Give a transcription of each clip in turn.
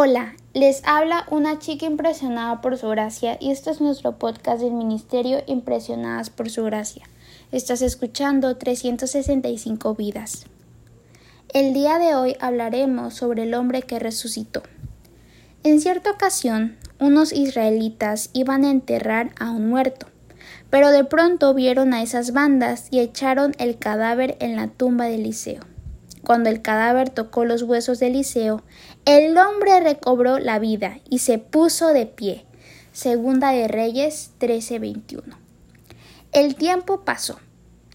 Hola, les habla una chica impresionada por su gracia y este es nuestro podcast del Ministerio Impresionadas por su gracia. Estás escuchando 365 vidas. El día de hoy hablaremos sobre el hombre que resucitó. En cierta ocasión, unos israelitas iban a enterrar a un muerto, pero de pronto vieron a esas bandas y echaron el cadáver en la tumba de Eliseo. Cuando el cadáver tocó los huesos de Eliseo, el hombre recobró la vida y se puso de pie. Segunda de Reyes 13:21. El tiempo pasó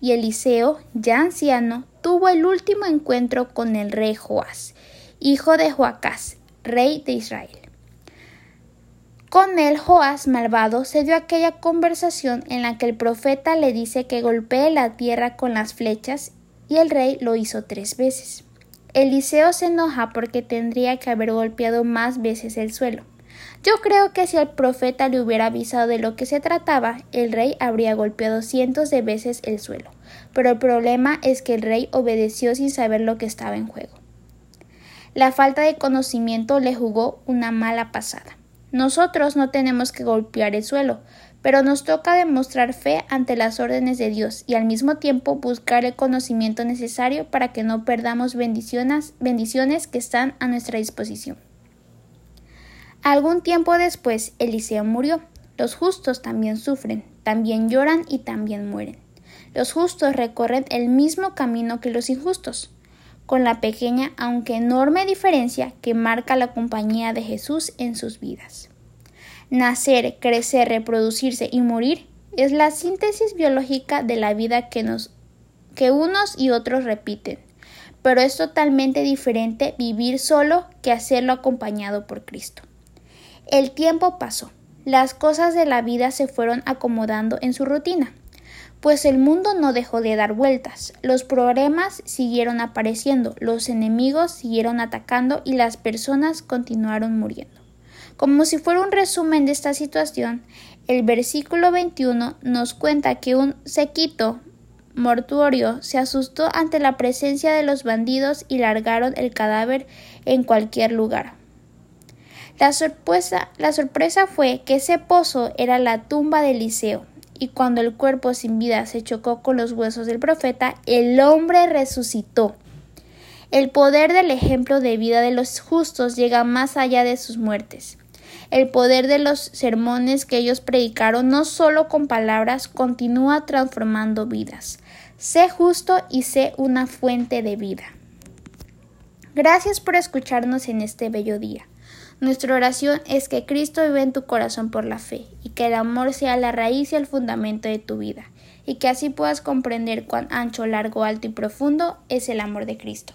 y Eliseo, ya anciano, tuvo el último encuentro con el rey Joás, hijo de Joacás, rey de Israel. Con él Joás malvado se dio aquella conversación en la que el profeta le dice que golpee la tierra con las flechas y el rey lo hizo tres veces. Eliseo se enoja porque tendría que haber golpeado más veces el suelo. Yo creo que si el profeta le hubiera avisado de lo que se trataba, el rey habría golpeado cientos de veces el suelo. Pero el problema es que el rey obedeció sin saber lo que estaba en juego. La falta de conocimiento le jugó una mala pasada. Nosotros no tenemos que golpear el suelo, pero nos toca demostrar fe ante las órdenes de Dios y al mismo tiempo buscar el conocimiento necesario para que no perdamos bendiciones, que están a nuestra disposición. Algún tiempo después, Eliseo murió. Los justos también sufren, también lloran y también mueren. Los justos recorren el mismo camino que los injustos, con la pequeña aunque enorme diferencia que marca la compañía de Jesús en sus vidas. Nacer, crecer, reproducirse y morir es la síntesis biológica de la vida que, nos, que unos y otros repiten, pero es totalmente diferente vivir solo que hacerlo acompañado por Cristo. El tiempo pasó, las cosas de la vida se fueron acomodando en su rutina, pues el mundo no dejó de dar vueltas, los problemas siguieron apareciendo, los enemigos siguieron atacando y las personas continuaron muriendo. Como si fuera un resumen de esta situación, el versículo 21 nos cuenta que un sequito mortuorio se asustó ante la presencia de los bandidos y largaron el cadáver en cualquier lugar. La sorpresa, fue que ese pozo era la tumba de Eliseo, y cuando el cuerpo sin vida se chocó con los huesos del profeta, el hombre resucitó. El poder del ejemplo de vida de los justos llega más allá de sus muertes. El poder de los sermones que ellos predicaron no solo con palabras continúa transformando vidas. Sé justo y sé una fuente de vida. Gracias por escucharnos en este bello día. Nuestra oración es que Cristo vive en tu corazón por la fe y que el amor sea la raíz y el fundamento de tu vida y que así puedas comprender cuán ancho, largo, alto y profundo es el amor de Cristo.